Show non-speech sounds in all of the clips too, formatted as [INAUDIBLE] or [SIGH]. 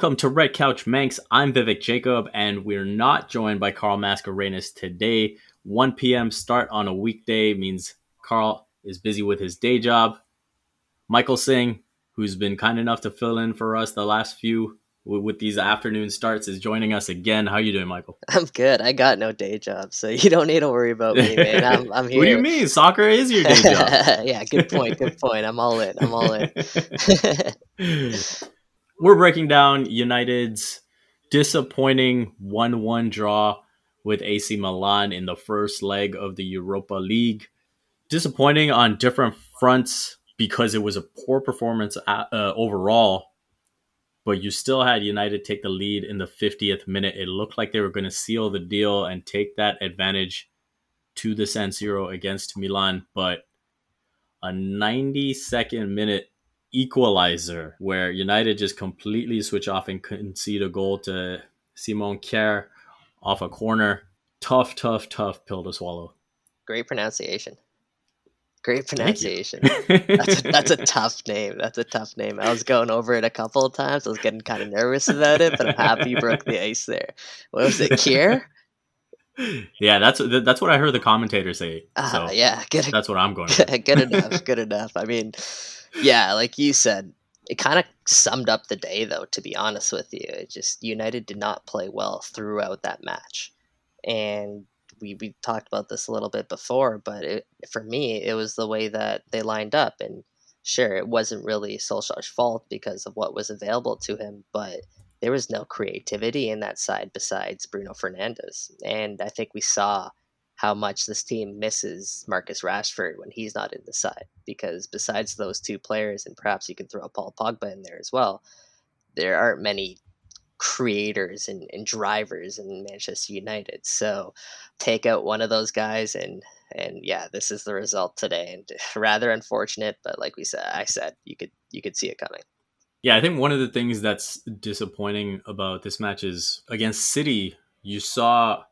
Welcome to Red Couch Manx. I'm Vivek Jacob, and we're not joined by Carl Mascarenas today. 1 p.m. start on a weekday means Carl is busy with his day job. Michael Singh, who's been kind enough to fill in for us the last few with these afternoon starts, is joining us again. How you doing, Michael? [LAUGHS] I'm good. I got no day job, so you don't need to worry about me, man. [LAUGHS] I'm, I'm here. what do you mean? Soccer is your day job. [LAUGHS] yeah, good point. Good point. I'm all in. I'm all in. We're breaking down United's disappointing 1 1 draw with AC Milan in the first leg of the Europa League. Disappointing on different fronts because it was a poor performance uh, uh overall, but you still had United take the lead in the 50th minute. It looked like they were going to seal the deal and take that advantage to the San Siro against Milan, but a 92nd minute equalizer where United just completely switch off and concede a goal to Simon Kjær off a corner. Tough, tough, tough pill to swallow. Great pronunciation. Great pronunciation. that's, a, that's a [LAUGHS] tough name. That's a tough name. I was going over it a couple of times. I was getting kind of nervous about it, but I'm happy you broke the ice there. What was it, Kier? [LAUGHS] Yeah, that's that's what I heard the commentator say. Uh, so yeah, good. That's what I'm going. [LAUGHS] good enough. Good enough. I mean, yeah, like you said, it kind of summed up the day, though, to be honest with you. It just United did not play well throughout that match. And we, we talked about this a little bit before, but it, for me, it was the way that they lined up. And sure, it wasn't really Solskjaer's fault because of what was available to him, but there was no creativity in that side besides Bruno Fernandes. And I think we saw how much this team misses Marcus Rashford when he's not in the side. Because besides those two players, and perhaps you can throw Paul Pogba in there as well, there aren't many creators and, and drivers in Manchester United. So take out one of those guys and and yeah, this is the result today. And [LAUGHS] rather unfortunate, but like we said, I said you could you could see it coming. Yeah, I think one of the things that's disappointing about this match is against City, you saw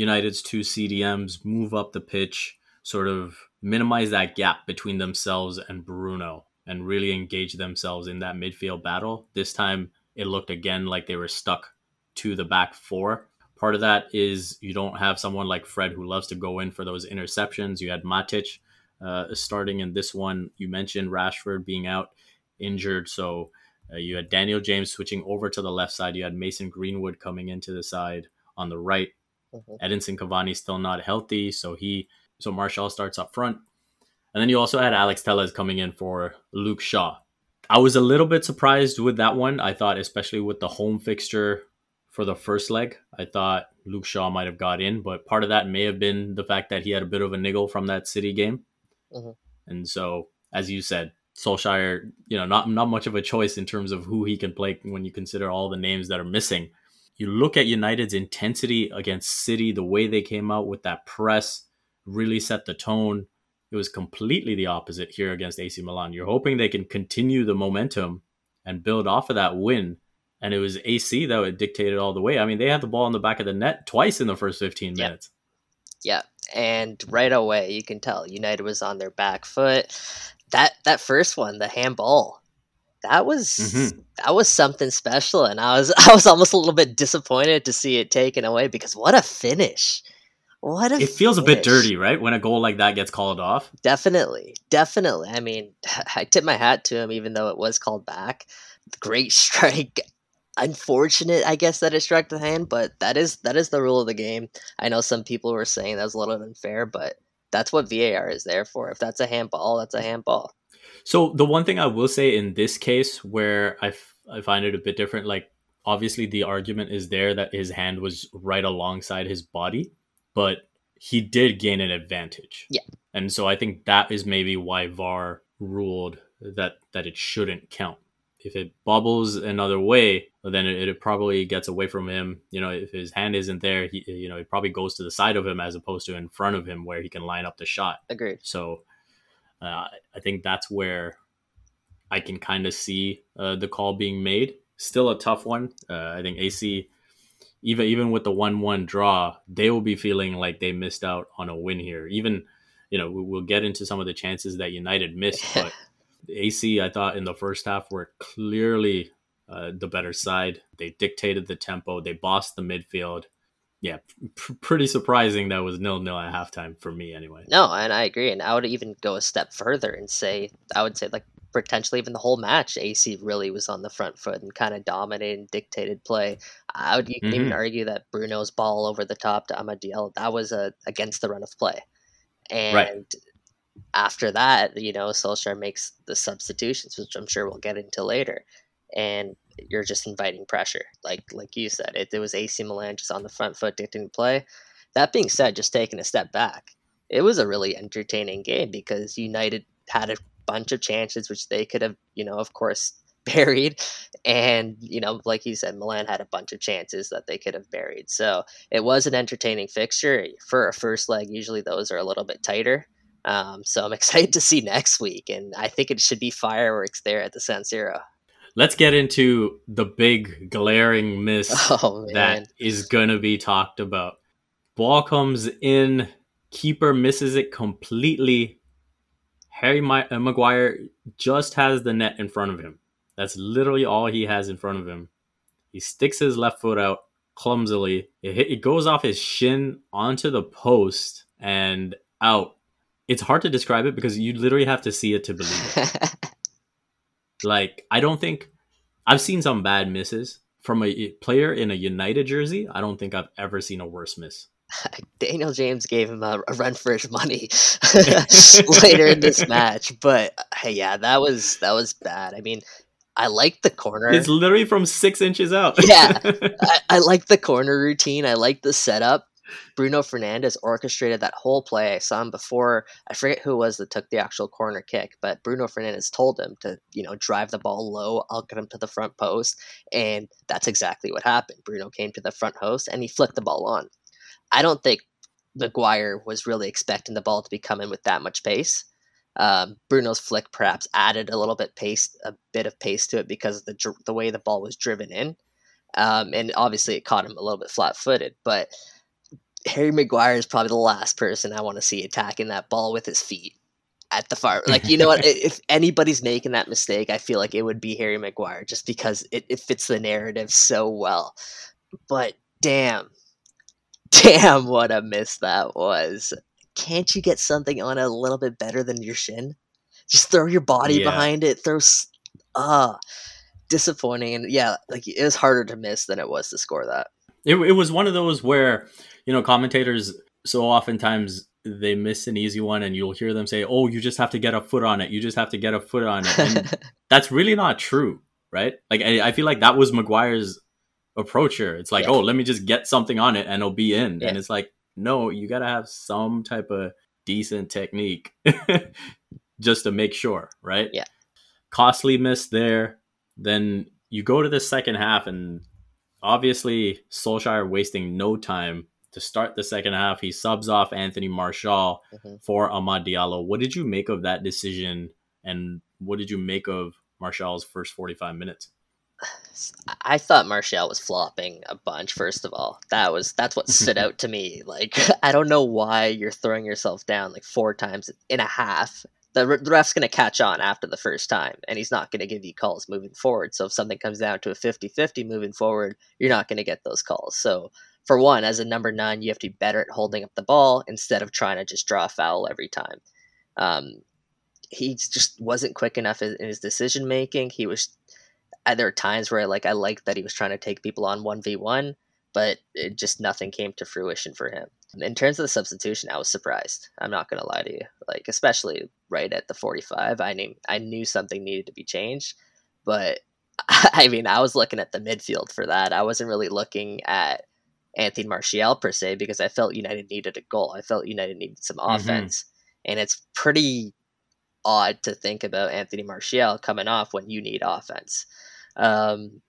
United's two CDMs move up the pitch, sort of minimize that gap between themselves and Bruno and really engage themselves in that midfield battle. This time it looked again like they were stuck to the back four. Part of that is you don't have someone like Fred who loves to go in for those interceptions. You had Matic uh, starting in this one. You mentioned Rashford being out injured. So uh, you had Daniel James switching over to the left side. You had Mason Greenwood coming into the side on the right. Mm-hmm. Edinson Cavani still not healthy, so he so Martial starts up front, and then you also had Alex Telles coming in for Luke Shaw. I was a little bit surprised with that one. I thought, especially with the home fixture for the first leg, I thought Luke Shaw might have got in, but part of that may have been the fact that he had a bit of a niggle from that City game, mm-hmm. and so as you said, Solskjaer, you know, not not much of a choice in terms of who he can play when you consider all the names that are missing you look at United's intensity against City, the way they came out with that press really set the tone. It was completely the opposite here against AC Milan. You're hoping they can continue the momentum and build off of that win. And it was AC that dictated all the way. I mean, they had the ball in the back of the net twice in the first 15 minutes. Yeah. And right away, you can tell United was on their back foot. That that first one, the handball, that was mm-hmm. that was something special and i was [LAUGHS] i was almost a little bit disappointed to see it taken away because what a finish. What a it feels finish. a bit dirty right when a goal like that gets called off? Definitely definitely. I mean [LAUGHS] i tip my hat to him even though it was called back. Great [LAUGHS] strike. Unfortunate i guess that it struck the hand but that is that is the rule of the game. I know some people were saying that was a little unfair but that's what var is there for. If that's a handball that's a handball so the one thing I will say in this case, where I, f- I find it a bit different, like obviously the argument is there that his hand was right alongside his body, but he did gain an advantage. Yeah, and so I think that is maybe why VAR ruled that that it shouldn't count. If it bobbles another way, then it, it, probably gets away from him. You know, if his hand isn't there, he you know it probably goes to the side of him as opposed to in front of him where he can line up the shot. Agreed. So uh, I think that's where I can kind of see uh, the call being made. Still a tough one. Uh, I think AC, even even with the one-one draw, they will be feeling like they missed out on a win here. Even you know we'll get into some of the chances that United missed, [LAUGHS] but AC I thought in the first half were clearly uh, the better side. They dictated the tempo. They bossed the midfield. Yeah, pr- pretty surprising that was nil nil at halftime for me anyway. No, and I agree. And I would even go a step further and say I would say like potentially even the whole match, AC really was on the front foot and kind of dominated and dictated play. I would mm-hmm. even argue that Bruno's ball over the top to Amad Diallo that was a against the run of play, and right. after that, you know, Solskjaer makes the substitutions, which I'm sure we'll get into later, and you're just inviting pressure, like like you said, it, it was AC Milan just on the front foot dictating play. That being said, just taking a step back, it was a really entertaining game because United had a bunch of chances which they could have, you know, of course, [LAUGHS] buried. And, you know, like you said, Milan had a bunch of chances that they could have buried. So it was an entertaining fixture. For a first leg, usually those are a little bit tighter. Um, so I'm [LAUGHS] excited to see next week. And I think it should be fireworks there at the San Siro. Let's get into the big glaring miss [LAUGHS] oh, that is going to be talked about. Ball comes in, keeper misses it completely Harry uh, Maguire just has the net in front of him. That's literally all he has in front of him. He sticks his left foot out clumsily. It, hit, it goes off his shin onto the post and out. It's hard to describe it because you literally have to see it to believe it. [LAUGHS] like, I don't think I've seen some bad misses from a player in a United jersey. I don't think I've ever seen a worse miss. [LAUGHS] Daniel James gave him a, a run for his money [LAUGHS] [LAUGHS] later in this match, but uh, hey, yeah, that was that was bad. I mean, I like the corner. It's literally from six inches out. yeah, I, I like the corner routine. I like the setup. Bruno Fernandes orchestrated that whole play. I saw him before. I forget who was that took the actual corner kick, but Bruno Fernandes told him to, you know, drive the ball low. I'll get him to the front post, and that's exactly what happened. Bruno came to the front post and he flicked the ball on. I don't think Maguire was really expecting the ball to be coming with that much pace. Um, Bruno's flick perhaps added a little bit pace, a bit of pace to it because of the the way the ball was driven in, um, and obviously it caught him a little bit flat-footed. But Harry Maguire is probably the last person I want to see attacking that ball with his feet at the far. Like you know what? [LAUGHS] if anybody's making that mistake, I feel like it would be Harry Maguire, just because it, it fits the narrative so well. But damn, [LAUGHS] Damn, what a miss that was. Can't you get something on it a little bit better than your shin? Just throw your body yeah. behind it. Throw. Ah. Uh, disappointing. And yeah, like it was harder to miss than it was to score that. It, it was one of those where, you know, commentators so oftentimes they miss an easy one and you'll hear them say, oh, you just have to get a foot on it. You just have to get a foot on it. And [LAUGHS] that's really not true, right? Like, I, I feel like that was Maguire's approach here. It's like, yeah. oh, let me just get something on it and it'll be in. Yeah. And it's like, no, you got to have some type of decent technique [LAUGHS] just to make sure, right? Yeah. Costly miss there. Then you go to the second half, and obviously Solskjaer wasting no time to start the second half. He subs off Anthony Martial mm-hmm. for Amad Diallo. What did you make of that decision, and what did you make of Martial's first 45 minutes? I thought Martial was flopping a bunch. First of all, that was that's what stood [LAUGHS] out to me. Like [LAUGHS] I don't know why you're throwing yourself down like four times in a half. The, the ref's going to catch on after the first time, and he's not going to give you calls moving forward. So if something comes down to a 50-50 moving forward, you're not going to get those calls. So for one, as a number nine, you have to be better at holding up the ball instead of trying to just draw a foul every time. Um, he just wasn't quick enough in his decision making. He was there are times where like I liked that he was trying to take people on one v one, but it just nothing came to fruition for him. In terms of the substitution, I was surprised. I'm not gonna lie to you. Like especially right at the 45, I knew I knew something needed to be changed, but [LAUGHS] I mean I was looking at the midfield for that. I wasn't really looking at Anthony Martial per se because I felt United needed a goal. I felt United needed some mm-hmm. offense, and it's pretty odd to think about Anthony Martial coming off when you need offense. Um,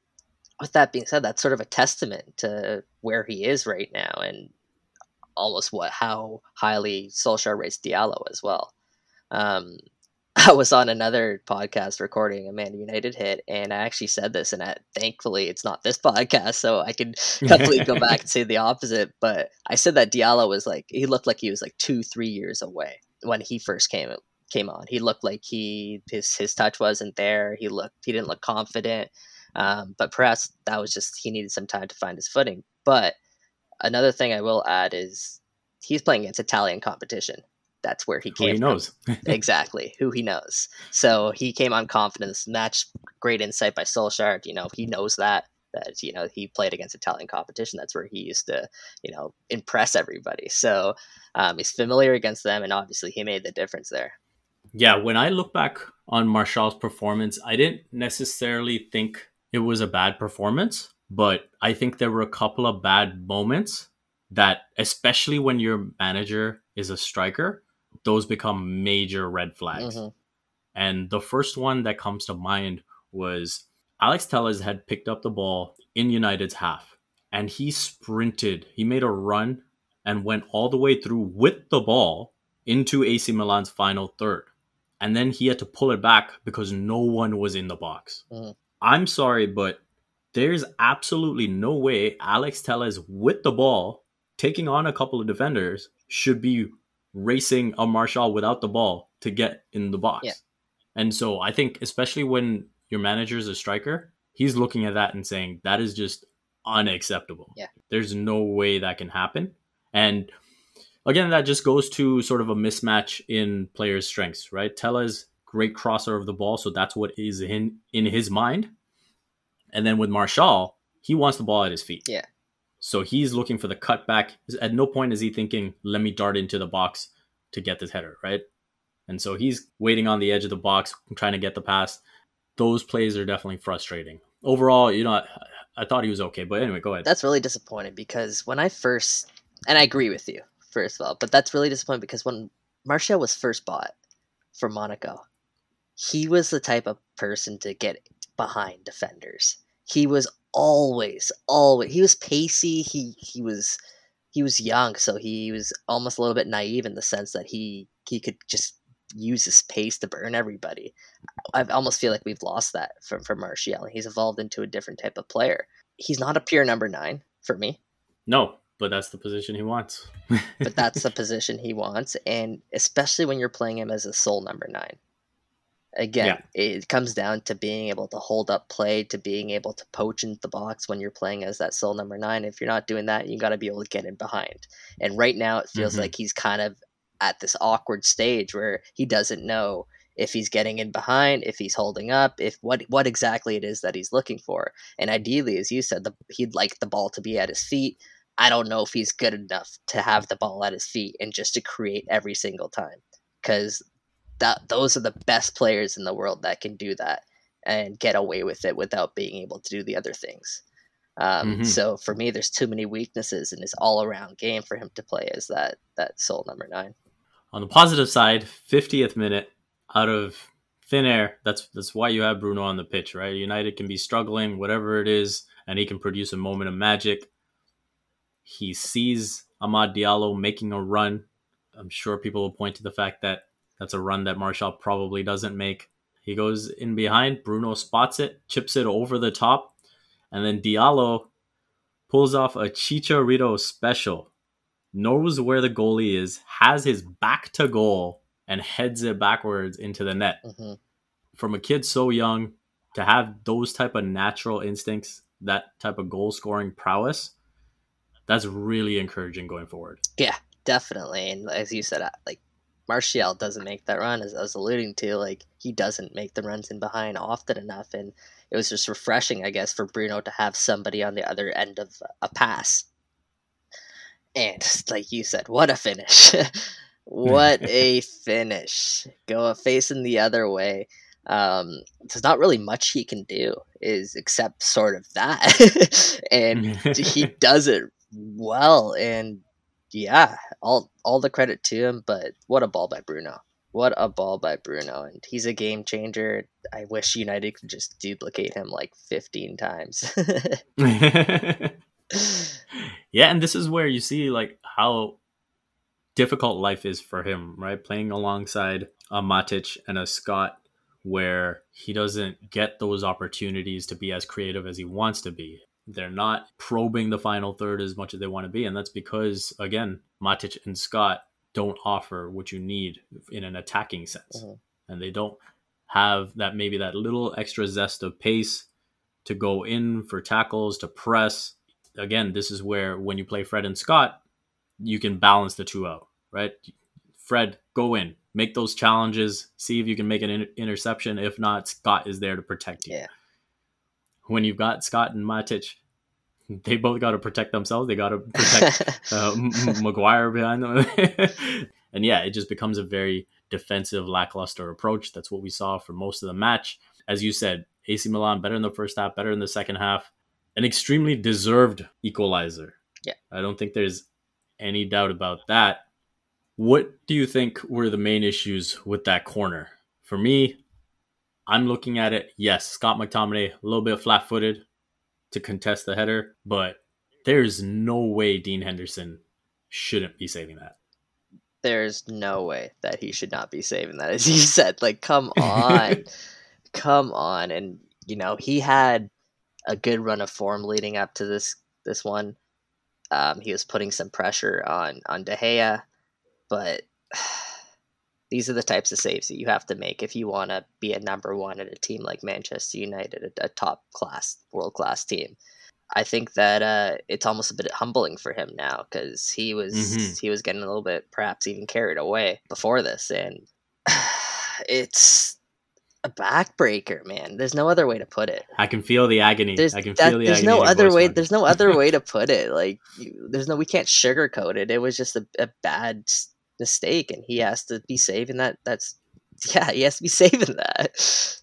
with that being said, that's sort of a testament to where he is right now and almost what how highly Solskjaer rates Diallo as well. Um, [LAUGHS] I was on another podcast recording a Man United hit, and I actually said this, and I, thankfully it's not this [LAUGHS] podcast, so I can completely go back and [LAUGHS] say the opposite. But I said that Diallo was like he looked like he was like two, three years away when he first came came on. He looked like he his his touch wasn't there. He looked he didn't look confident. Um, but perhaps that was just he needed some time to find his footing. But another thing I will add is he's playing against Italian competition. That's where he Who came he from. knows. exactly who he knows. So he came on confidence. Match great insight by Solskjaer. You know he knows that that you know he played against Italian competition. That's where he used to you know impress everybody. So um, he's familiar against them, and obviously he made the difference there. Yeah, when I look back on Martial's performance, I didn't necessarily think it was a bad performance, but I think there were a couple of bad moments that, especially when your manager is a striker, those become major red flags. Mhm. And the first one that comes to mind was Alex Telles had picked up the ball in United's half and he sprinted. He made a run and went all the way through with the ball into AC Milan's final third. And then he had to pull it back because no one was in the box. Mhm. I'm sorry, but there's absolutely no way Alex Telles with the ball taking on a couple of defenders should be racing a Martial without the ball to get in the box. Yeah. And so I think especially when your manager is a striker, he's looking at that and saying that is just unacceptable. Yeah. There's no way that can happen. And again, that just goes to sort of a mismatch in players' strengths, right? Telles, great crosser of the ball, so that's what is in in his mind. And then with Martial, he wants the ball at his feet. Yeah. So he's looking for the cutback. At no point is he thinking, let me dart into the box to get this header, right? And so he's waiting on the edge of the box, trying to get the pass. Those plays are definitely frustrating. Overall, you know, I, I thought he was okay. But anyway, go ahead. That's really disappointing because when I first, and I agree with you, first of all, but that's really disappointing because when Martial was first bought for Monaco, he was the type of person to get behind defenders. He was always, always, he was pacey. He, he was, he was young, so he was almost a little bit naive in the sense that he, he could just use his pace to burn everybody. I almost feel like we've lost that from, from Martial. He's evolved into a different type of player. He's not a pure number nine for me, no, but that's the position he wants. but that's the [LAUGHS] position he wants, and especially when you're playing him as a sole number nine. Again, Yeah. it comes down to being able to hold up play, to being able to poach into the box when you're playing as that sole number nine. If you're not doing that, you got to be able to get in behind. And right now, it feels Mhm. like he's kind of at this awkward stage where he doesn't know if he's getting in behind, if he's holding up, if what what exactly it is that he's looking for. And ideally, as you said, the, he'd like the ball to be at his feet. I don't know if he's good enough to have the ball at his feet and just to create every single time because that those are the best players in the world that can do that and get away with it without being able to do the other things. Um, Mhm. So for me, there's too many weaknesses in his all-around game for him to play as that that sole number nine. On the positive side, 50th minute out of thin air. That's that's why you have Bruno on the pitch, right? United can be struggling, whatever it is, and he can produce a moment of magic. He sees Amad Diallo making a run. I'm sure people will point to the fact that that's a run that Martial probably doesn't make. He goes in behind, Bruno spots it, chips it over the top, and then Diallo pulls off a Chicharito special knows where the goalie is, has his back to goal, and heads it backwards into the net. hmm From a kid so young to have those type of natural instincts, that type of goal scoring prowess, that's really encouraging going forward. Yeah, definitely, and as you said, like Martial doesn't make that run, as I was alluding to. Like he doesn't make the runs in behind often enough, and it was just refreshing, I guess, for Bruno to have somebody on the other end of a pass. And like you said, what a finish! [LAUGHS] what [LAUGHS] a finish! Go facing the other way. Um, there's not really much he can do, is except sort of that, [LAUGHS] and he does it well and yeah all all the credit to him but what a ball by bruno what a ball by bruno and he's a game changer i wish united could just duplicate him like 15 times [LAUGHS] yeah, and this is where you see like how difficult life is for him, right? Playing alongside a Matic and a Scott where he doesn't get those opportunities to be as creative as he wants to be. They're not probing the final third as much as they want to be, and that's because again, Matic and Scott don't offer what you need in an attacking sense. Mhm. And they don't have that maybe that little extra zest of pace to go in for tackles, to press. Again, this is where when you play Fred and Scott, you can balance the two out, right? Fred, go in, make those challenges, see if you can make an in- interception. If not, Scott is there to protect you. Yeah. When you've got Scott and Matic, they both got to protect themselves. They got to [LAUGHS] protect uh, M- Maguire behind them. [LAUGHS] and yeah, it just becomes a very defensive, lackluster approach. That's what we saw for most of the match. As you said, AC Milan better in the first half, better in the second half. An extremely deserved equalizer. Yeah. I don't think there's any doubt about that. What do you think were the main issues with that corner? For me, I'm looking at it. Yes, Scott McTominay, a little bit flat footed to contest the header, but there's no way Dean Henderson shouldn't be saving that. There's no way that he should not be saving that. As you [LAUGHS] said, like, come on. [LAUGHS] come on. And, you know, he had a good run of form leading up to this this one. Um, he was putting some pressure on on De Gea, but [SIGHS] these are the types of saves that you have to make if you want to be a number one at a team like Manchester United, a, a top class, world class team. I think that uh, it's almost a bit humbling for him now because he was Mhm. he was getting a little bit perhaps even carried away before this, and [SIGHS] it's a backbreaker, man. There's no other way to put it. I can feel the agony. There's I can that- feel the there's agony. no other way. There's no other [LAUGHS] way to put it. Like you, there's no we can't sugarcoat it. It was just a, a bad mistake, and he has to be saving that. That's [LAUGHS] yeah, he has to be saving that. [LAUGHS]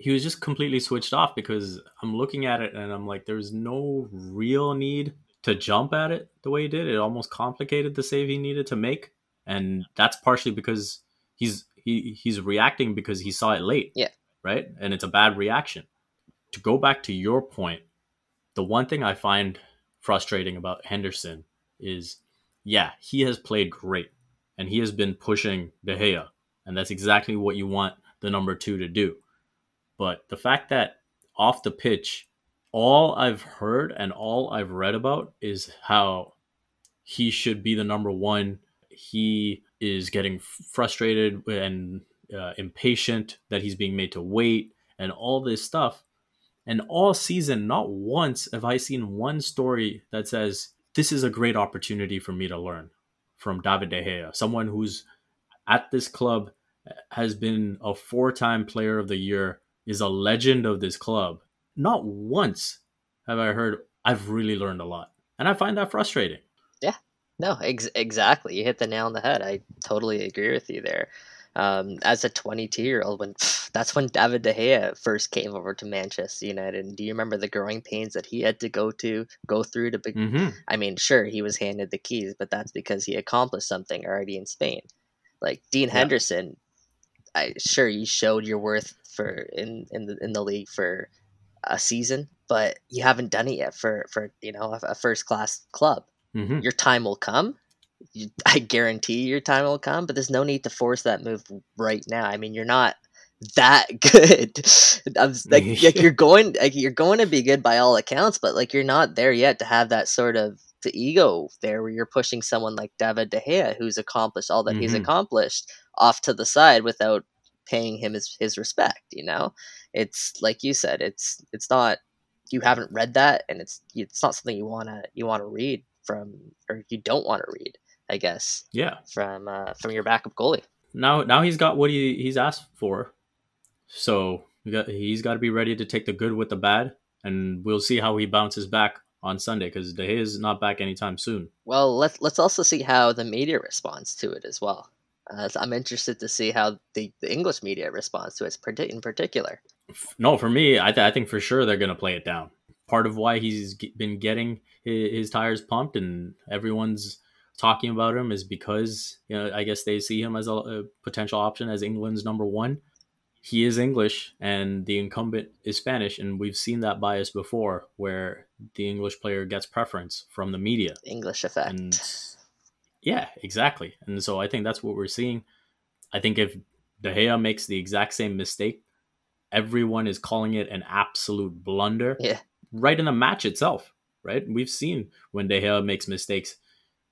he was just completely switched off because I'm looking at it and I'm like, there's no real need to jump at it the way he did. It almost complicated the save he needed to make, and that's partially because he's he he's reacting because he saw it late. Yeah. Right, and it's a bad reaction. To go back to your point, the one thing I find frustrating about Henderson is, yeah, he has played great, and he has been pushing De Gea, and that's exactly what you want the number two to do. But the fact that off the pitch, all I've heard and all I've read about is how he should be the number one. He is getting frustrated and uh, impatient that he's being made to wait and all this stuff. And all season, not once have I seen one story that says, This is a great opportunity for me to learn from David De Gea, someone who's at this club, has been a four time player of the year, is a legend of this club. Not once have I heard, I've really learned a lot. And I find that frustrating. Yeah. No, ex- exactly. You hit the nail on the head. I totally agree with you there. Um, as a 22 year old, when [SNIFFS] that's when David De Gea first came over to Manchester United. And do you remember the growing pains that he had to go to go through to? Be- Mm-hmm. I mean, sure, he was handed the keys, but that's because he accomplished something already in Spain. Like Dean Yeah. Henderson, I sure you showed your worth for in in the in the league for a season, but you haven't done it yet for for you know a, a first class club Mm-hmm. your time will come. You, [LAUGHS] I guarantee your time will come, but there's no need to force that move right now. I mean, you're not that [LAUGHS] good. I'm, like, like [LAUGHS] you're going, like you're going to be good by all accounts, but like you're not there yet to have that sort of the ego there where you're pushing someone like David De Gea, who's accomplished all that he's Mhm. accomplished, off to the side without paying him his his respect. You know, it's like you said, it's it's not you haven't read that, and it's it's not something you wanna you wanna read from or you don't want to read, I guess, Yeah. from uh, from your backup goalie. Now, now he's got what he, he's asked for. So he's got to be ready to take the good with the bad, and we'll see how he bounces back on Sunday because De Gea is not back anytime soon. Well, let's let's also see how the media responds to it as well. Uh, so I'm interested to see how the, the English media responds to it in particular. No, for me, I, th- I think for sure they're going to play it down. Part of why he's g- been getting his, his tires pumped and everyone's talking about him is because you know I guess they see him as a, a potential option as England's number one. He is English and the incumbent is Spanish, and we've seen that bias before, where the English player gets preference from the media. English effect. And yeah, exactly. And so I think that's what we're seeing. I think if De Gea makes the exact same mistake, everyone is calling it an absolute blunder yeah, right in the match itself, right? We've seen when De Gea makes mistakes,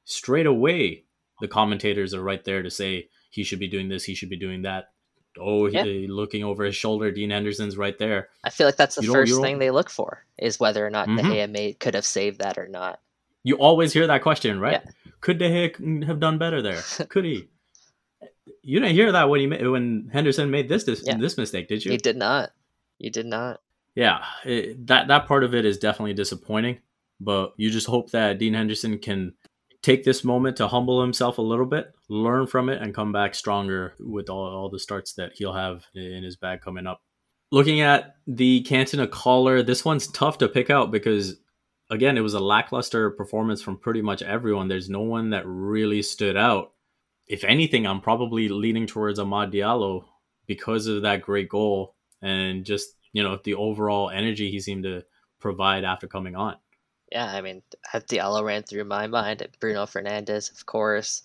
straight away the commentators are right there to say he should be doing this, he should be doing that. Oh, he, Yeah. Uh, looking over his shoulder, Dean Henderson's right there. I feel like that's the You first thing they look for is whether or not. De Gea made could have saved that or not. You always hear that question, right? Could De Gea have done better there? [LAUGHS] Could he? You didn't hear that when he ma- when Henderson made this this, Yeah. this mistake, did you? You did not. You did not. yeah, it, that that part of it is definitely disappointing. But you just hope that Dean Henderson can take this moment to humble himself a little bit, learn from it, and come back stronger with all, all the starts that he'll have in his bag coming up. Looking at the Cantona collar, this one's tough to pick out because, again, it was a lackluster performance from pretty much everyone. There's no one that really stood out. If anything, I'm probably leaning towards Amad Diallo because of that great goal and just you know the overall energy he seemed to provide after coming on. Yeah, I mean, Diallo ran through my mind. Bruno Fernandes, of course.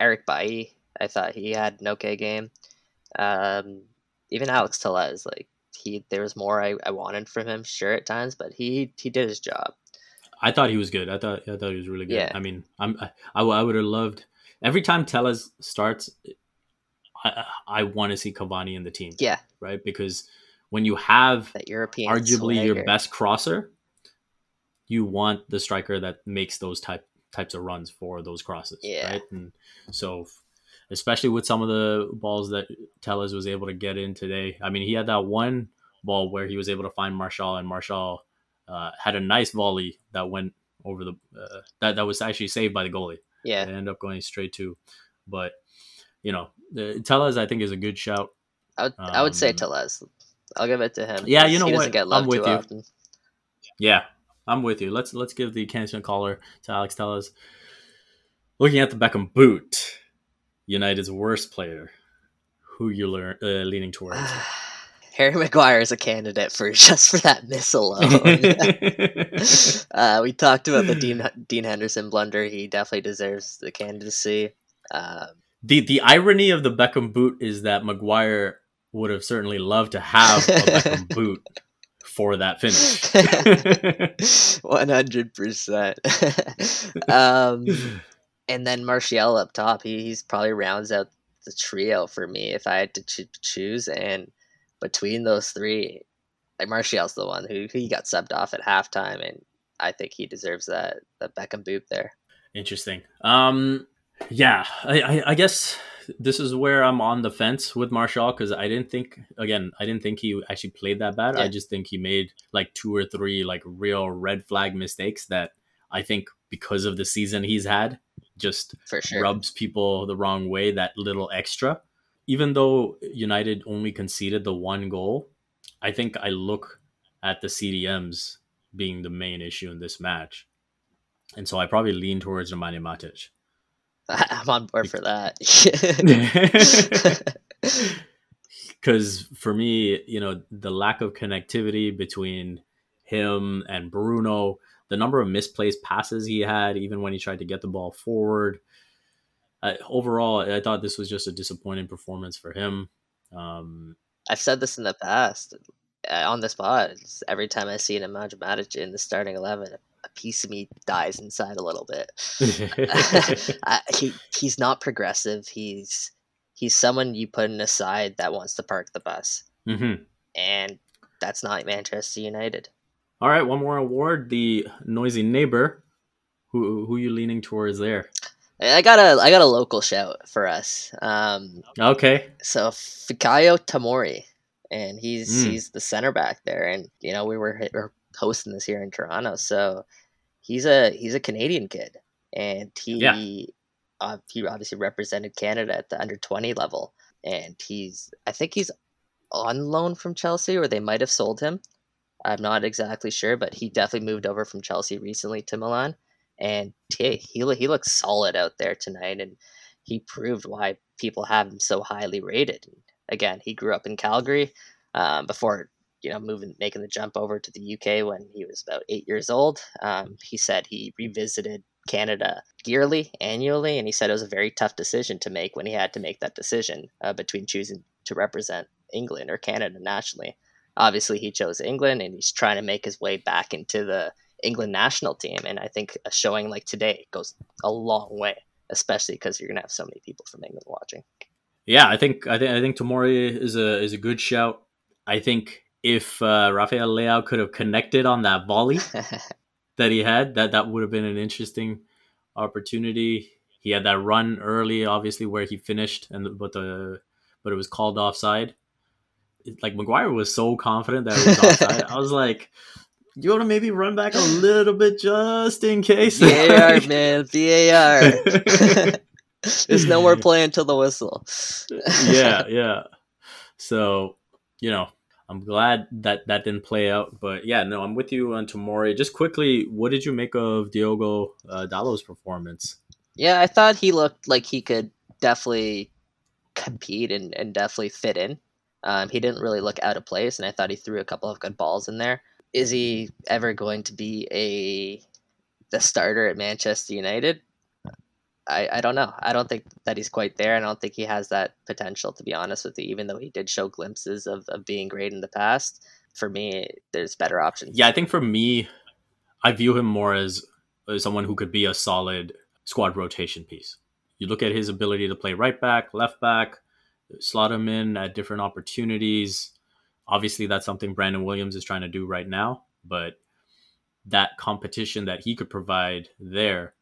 Eric Bailly, I thought he had an okay game. Um, even Alex Telles, like he, there was more I, I wanted from him, sure at times, but he he did his job. I thought he was good. I thought I thought he was really good. Yeah. I mean, I'm I, I, would have loved every time Telles starts. I I want to see Cavani in the team, Yeah, right? Because when you have that European arguably your best crosser, you want the striker that makes those type types of runs for those crosses, Yeah. right? And so, especially with some of the balls that Telles was able to get in today. I mean, he had that one ball where he was able to find Martial, and Martial uh, had a nice volley that went over the uh, that that was actually saved by the goalie. Yeah, It ended up going straight to, but you know, Telles I think is a good shout. I would I would say um, Telles. I'll give it to him. Yeah, you know he what? doesn't get I'm with too you. often. Yeah, I'm with you. Let's let's give the Canton caller to Alex Telles. Looking at the Beckham boot, United's worst player. Who you learn uh, leaning towards? [SIGHS] Harry Maguire is a candidate for [LAUGHS] just for that miss alone. [LAUGHS] uh, we talked about the Dean Dean Henderson blunder. He definitely deserves the candidacy. Um, the the irony of the Beckham boot is that Maguire would have certainly loved to have a Beckham [LAUGHS] boot for that finish. [LAUGHS] One hundred percent. [LAUGHS] Um, and then Martial up top. He he's probably rounds out the trio for me if I had to ch- choose. And between those three, like Martial's the one who he got subbed off at halftime, and I think he deserves that the Beckham boot there. Interesting. Um, yeah, I, I, I guess this is where I'm on the fence with Martial because I didn't think again I didn't think he actually played that bad. I just think he made like two or three like real red flag mistakes that I think because of the season he's had just sure. rubs people the wrong way. That little extra, even though United only conceded the one goal, I think I look at the CDMs being the main issue in this match, and so I probably lean towards Nemanja Matic. [LAUGHS] I'm on board for that. [LAUGHS] [LAUGHS] because for me, you know, the lack of connectivity between him and Bruno, the number of misplaced passes he had, even when he tried to get the ball forward. Uh, overall, I thought this was just a disappointing performance for him. Um, I've said this in the past uh, on the spot. Every time I see an Nemanja Matic in the starting eleven, a piece of me dies inside a little bit. I, [LAUGHS] [LAUGHS] he he's not progressive. He's he's someone you put in a side that wants to park the bus, Mhm. and that's not Manchester United. All right, one more award: the noisy neighbor. Who who you leaning towards there? I got a I got a local shout for us. Um, Okay, so Fikayo Tamori, and he's Mm. he's the center back there, and you know we were, we're hosting this here in Toronto, so he's a he's a Canadian kid, and he Yeah. uh, he obviously represented Canada at the under twenty level, and he's I think he's on loan from Chelsea, or they might have sold him. I'm not exactly sure, but he definitely moved over from Chelsea recently to Milan, and hey, he he looks solid out there tonight, and he proved why people have him so highly rated. Again, he grew up in Calgary um, before you know moving making the jump over to the UK when he was about eight years old. Um, he said he revisited Canada yearly, annually, and he said it was a very tough decision to make when he had to make that decision uh, between choosing to represent England or Canada nationally. Obviously, he chose England, and he's trying to make his way back into the England national team. And I think a showing like today goes a long way, especially because you're going to have so many people from England watching. Yeah, I think I think I think Tomori is a is a good shout. I think if uh, Rafael Leao could have connected on that volley [LAUGHS] that he had, that that would have been an interesting opportunity. He had that run early, obviously, where he finished, and but the but it was called offside. Like Maguire was so confident that it was offside. I was like, you want to maybe run back a little bit just in case? [LAUGHS] VAR, man, VAR. [LAUGHS] There's no more play until the whistle. yeah, yeah. So, you know, I'm glad that that didn't play out. But yeah, no, I'm with you on Tomori. Just quickly, what did you make of Diogo uh, Dalot's performance? Yeah, I thought he looked like he could definitely compete and, and definitely fit in. Um, he didn't really look out of place, and I thought he threw a couple of good balls in there. Is he ever going to be a the starter at Manchester United? I, I don't know. I don't think that he's quite there. I don't think he has that potential, to be honest with you, even though he did show glimpses of, of being great in the past. For me, there's better options. Yeah, I think for me, I view him more as, as someone who could be a solid squad rotation piece. You look at his ability to play right back, left back, slot him in at different opportunities. Obviously, that's something Brandon Williams is trying to do right now, but that competition that he could provide there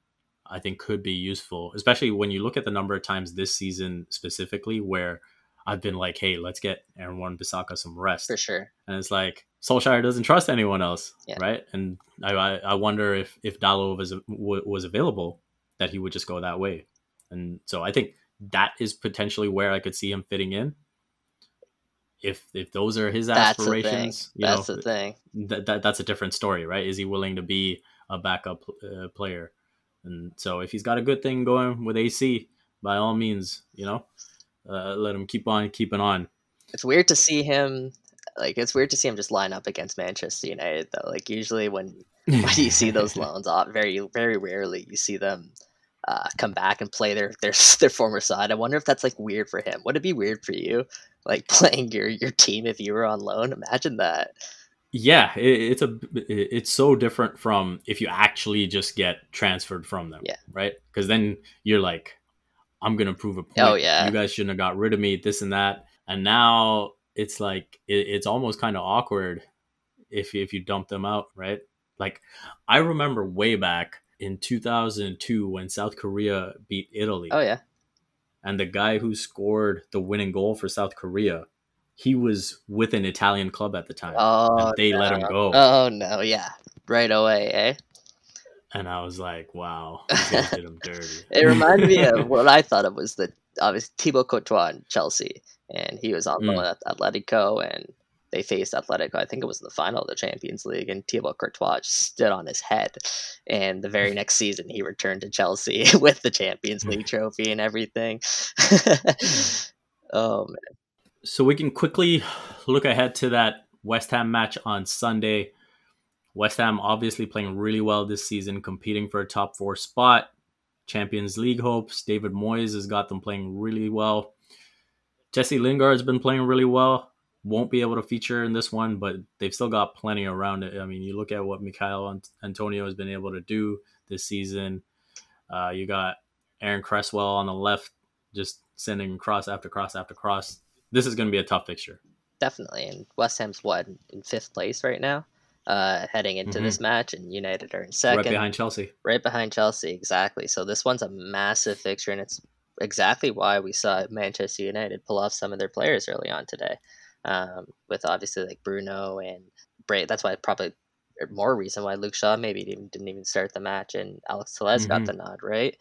I think could be useful, especially when you look at the number of times this season specifically where I've been like, hey, let's get Aaron Wan-Bissaka some rest. For sure. And it's like Solskjaer doesn't trust anyone else, Yeah. right? And I, I, wonder if if Dalot was was available, that he would just go that way. And so I think that is potentially where I could see him fitting in. If if those are his That's aspirations, you That's know, the thing. that, that that's a different story, right? Is he willing to be a backup uh, player? And so if he's got a good thing going with AC, by all means, you know, uh, let him keep on keeping on. It's weird to see him. Like it's weird to see him just line up against Manchester United though. Like usually when when you see those [LAUGHS] loans off, very very rarely you see them uh, come back and play their their [LAUGHS] their former side. I wonder if that's like weird for him. Would it be weird for you, like [LAUGHS] playing your your team if you were on loan? Imagine that. Yeah, it, it's a it's so different from if you actually just get transferred from them. Yeah. Right. Because then you're like, I'm gonna prove a point. Oh, yeah. You guys shouldn't have got rid of me. This and that. And now it's like it, it's almost kind of awkward if if you dump them out, right? Like I remember way back in 2002 when South Korea beat Italy Oh yeah. and the guy who scored the winning goal for South Korea, he was with an Italian club at the time. Oh and they let him go. Oh no, yeah. Right away, eh? And I was like, wow, did him dirty. [LAUGHS] It reminded me of [LAUGHS] what I thought of was the obviously Thibaut Courtois in Chelsea, and he was on Mm. at Atletico, and they faced Atletico. I think it was in the final of the Champions League, and Thibaut Courtois just stood on his head. And the very next season, he returned to Chelsea [LAUGHS] with the Champions League trophy and everything. oh man, So we can quickly look ahead to that West Ham match on Sunday. West Ham obviously playing really well this season, competing for a top four spot. Champions League hopes. David Moyes has got them playing really well. Jesse Lingard's been playing really well. Won't be able to feature in this one, but they've still got plenty around it. I mean, you look at what Mikhail Antonio has been able to do this season. Uh, you got Aaron Cresswell on the left, just sending cross after cross after cross. This is going to be a tough fixture. definitely. And West Ham's what in fifth place right now, uh, heading into this match, and United are in second. right behind Chelsea. right behind Chelsea, exactly. So this one's a massive fixture, and it's exactly why we saw Manchester United pull off some of their players early on today, um, with obviously like Bruno and Bray. That's why probably more reason why Luke Shaw maybe didn't, didn't even start the match, and Alex Telles got Mhm. the nod, right?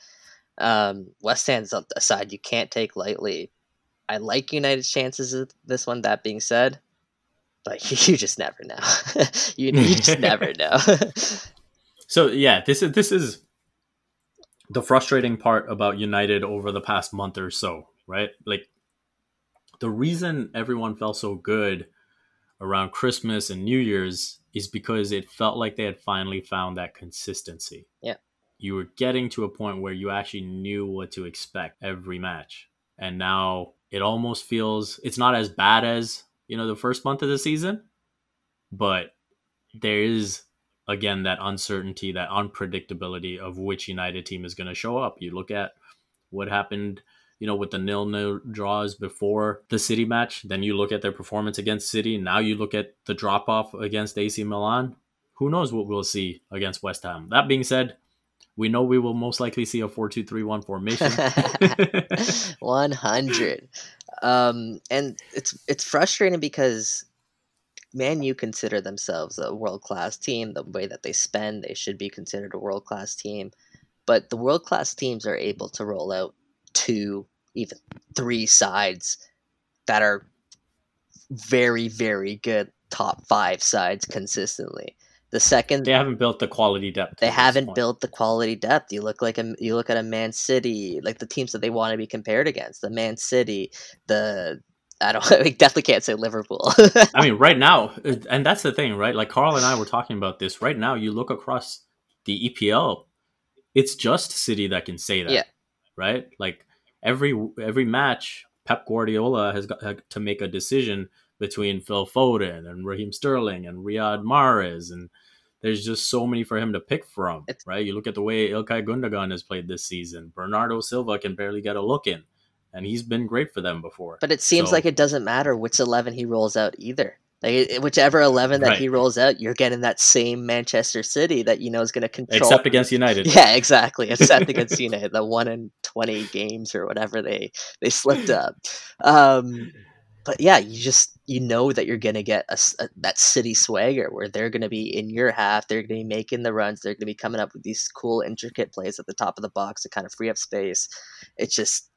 Um, West Ham's a side you can't take lightly. I like United's chances of this one. That being said. But [LAUGHS] you just never know. [LAUGHS] you, you just [LAUGHS] never know. So yeah, this is this is the frustrating part about United over the past month or so, right? Like the reason everyone felt so good around Christmas and New Year's is because it felt like they had finally found that consistency. Yeah. You were getting to a point where you actually knew what to expect every match. And now it almost feels it's not as bad as, you know, the first month of the season, but there is again that uncertainty, that unpredictability of which United team is going to show up. You look at what happened you know, with the nil nil draws before the City match. Then you look at their performance against City. Now you look at the drop off against AC Milan. Who knows what we'll see against West Ham? That being said, we know we will most likely see a 4 2 3 1 formation. [LAUGHS] 100. Um, and it's it's frustrating because Man U consider themselves a world class team. The way that they spend, they should be considered a world class team. But the world class teams are able to roll out two, even three sides that are very, very good top five sides consistently. The second they haven't built the quality depth. They haven't built the quality depth. You look like a you look at a Man City, like the teams that they want to be compared against. The Man City, the I don't [LAUGHS] I definitely can't say Liverpool. [LAUGHS] I mean, right now, uh, and that's the thing, right? Like Carl and I were talking about this. Right now, you look across the EPL, it's just City that can say that. Yeah. Right? Like every every match, Pep Guardiola has got uh, to make a decision between Phil Foden and Raheem Sterling and Riyad Mahrez and there's just so many for him to pick from, it's, right? You look at the way Ilkay Gundogan has played this season. Bernardo Silva can barely get a look in, and he's been great for them before. But it seems so, like it doesn't matter which 11 he rolls out either. Like whichever 11 that right. he rolls out, you're getting that same Manchester City that you know is going to control. Except against United. [LAUGHS] Yeah, exactly. Except against United, the one in 20 games or whatever they they slipped up. Um, but yeah, you just you know that you're gonna get a, a, that city swagger where they're gonna be in your half, they're gonna be making the runs, they're gonna be coming up with these cool intricate plays at the top of the box to kind of free up space. It's just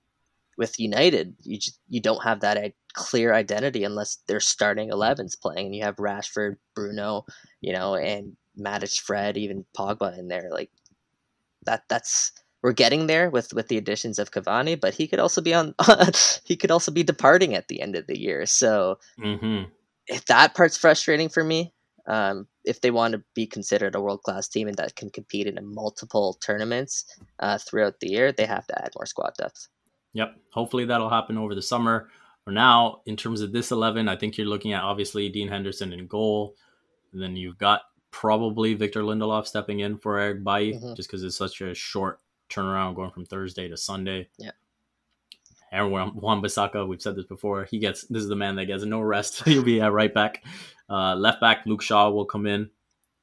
with United, you just, you don't have that clear identity unless they're starting 11s playing, and you have Rashford, Bruno, you know, and Matic, Fred, even Pogba in there. Like that, that's we're getting there with with the additions of Cavani, but he could also be on [LAUGHS] he could also be departing at the end of the year. So mm-hmm. if that part's frustrating for me, um, if they want to be considered a world class team and that can compete in multiple tournaments uh, throughout the year, they have to add more squad depth. Yep. Hopefully that'll happen over the summer. For now, in terms of this eleven, I think you're looking at obviously Dean Henderson in goal. And then you've got probably Victor Lindelof stepping in for Eric Bailly, mm-hmm. just because it's such a short turnaround going from Thursday to Sunday. Yeah. And Wan-Bissaka, we've said this before, he gets this is the man that gets no rest. [LAUGHS] He'll be at right back. Uh, left back, Luke Shaw will come in.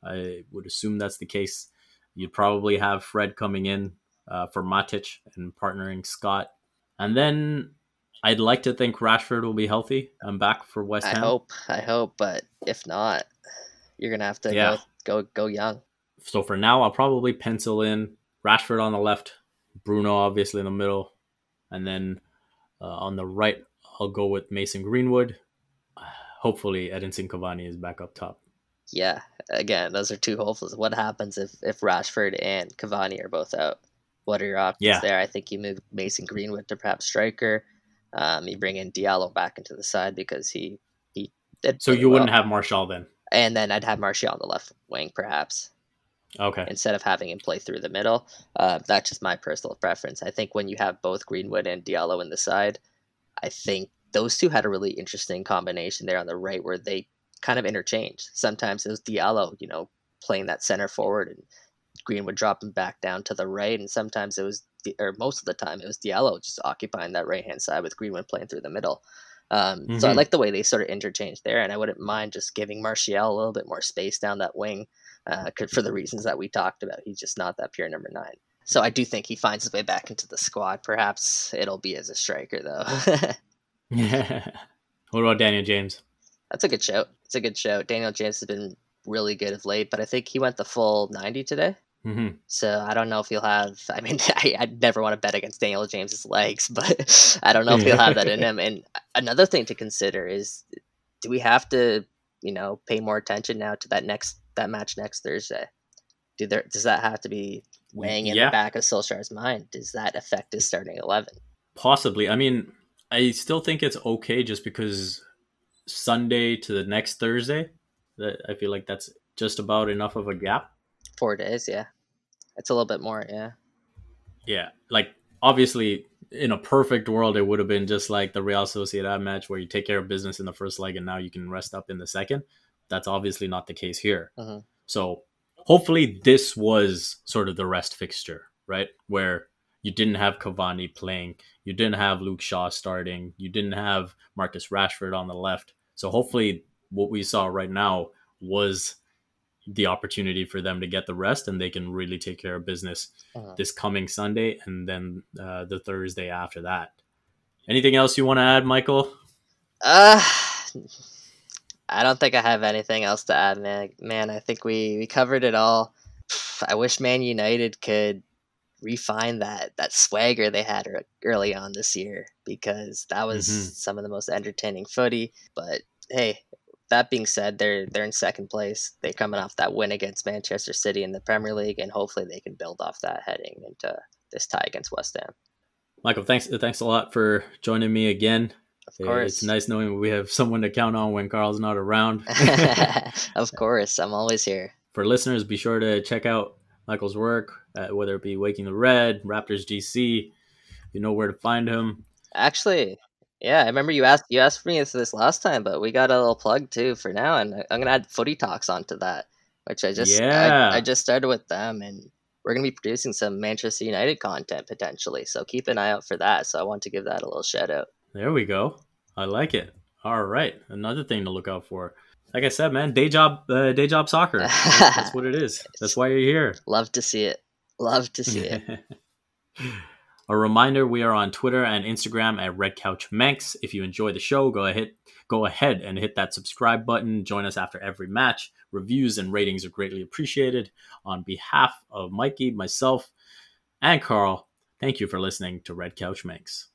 I would assume that's the case. You'd probably have Fred coming in uh, for Matic and partnering Scott. And then I'd like to think Rashford will be healthy and back for West Ham. I hope, I hope, but if not, you're gonna have to yeah. go go go young. So for now, I'll probably pencil in Rashford on the left, Bruno obviously in the middle, and then uh, on the right, I'll go with Mason Greenwood. [SIGHS] Hopefully, Edinson Cavani is back up top. Yeah, again, those are two hopefuls. What happens if if Rashford and Cavani are both out? What are your options yeah. there? I think you move Mason Greenwood to perhaps striker. Um, you bring in Diallo back into the side because he he did. So you well. wouldn't have Martial then. And then I'd have Martial on the left wing, perhaps. Okay. Instead of having him play through the middle, uh, that's just my personal preference. I think when you have both Greenwood and Diallo in the side, I think those two had a really interesting combination there on the right where they kind of interchange. Sometimes it was Diallo, you know, playing that center forward and Greenwood dropping back down to the right, and sometimes it was, or most of the time, it was Diallo just occupying that right hand side with Greenwood playing through the middle. Um, mm-hmm. So I mm-hmm. like the way they sort of interchange there, and I wouldn't mind just giving Martial a little bit more space down that wing uh, for the reasons that we talked about. He's just not that pure number nine. So I do think he finds his way back into the squad. Perhaps it'll be as a striker though. yeah. [LAUGHS] [LAUGHS] What about Daniel James? That's a good show. It's a good show. Daniel James has been really good of late, but I think he went the full 90 today. Mm-hmm. So I don't know if he'll have. I mean, [LAUGHS] I, would never want to bet against Daniel James's legs, but I don't know if he'll have that in him. And another thing to consider is, do we have to, you know, pay more attention now to that next that match next Thursday? Do there does that have to be weighing in yeah. the back of Solskjaer's mind? Does that affect his starting eleven? Possibly. I mean, I still think it's okay just because Sunday to the next Thursday. That I feel like that's just about enough of a gap. Four days, yeah. It's a little bit more, yeah. Yeah, like obviously in a perfect world, it would have been just like the Real Sociedad match where you take care of business in the first leg and now you can rest up in the second. That's obviously not the case here. Uh-huh. So hopefully this was sort of the rest fixture, right? Where you didn't have Cavani playing, you didn't have Luke Shaw starting, you didn't have Marcus Rashford on the left. So hopefully, what we saw right now was the opportunity for them to get the rest and they can really take care of business uh-huh. this coming Sunday and then uh, the Thursday after that. Anything else you want to add, Michael? Uh, I don't think I have anything else to add, man. Man, I think we, we covered it all. I wish Man United could refine that that swagger they had early on this year because that was mm-hmm. some of the most entertaining footy. But hey, that being said, they're they're in second place. They're coming off that win against Manchester City in the Premier League, and hopefully they can build off that heading into this tie against West Ham. Michael, thanks thanks a lot for joining me again. Of course, it's nice knowing we have someone to count on when Carl's not around. [LAUGHS] of [LAUGHS] course, I'm always here. For listeners, be sure to check out Michael's work, uh, whether it be Waking the Red, Raptors GC. You know where to find him. Actually, yeah, I remember you asked you asked me this last time, but we got a little plug too for now, and I'm gonna add Footy Talks onto that, which I just yeah. I, I just started with them, and we're gonna be producing some Manchester United content potentially. So keep an eye out for that. So I want to give that a little shout out. There we go. I like it. All right, another thing to look out for. Like I said, man, day job, uh, day job soccer. That's, that's what it is. [LAUGHS] That's why you're here. Love to see it. Love to see it. [LAUGHS] A reminder: we are on Twitter and Instagram at Red Couch Manx. If you enjoy the show, go ahead go ahead and hit that subscribe button. Join us after every match. Reviews and ratings are greatly appreciated. On behalf of Mikey, myself, and Carl, thank you for listening to Red Couch Manx.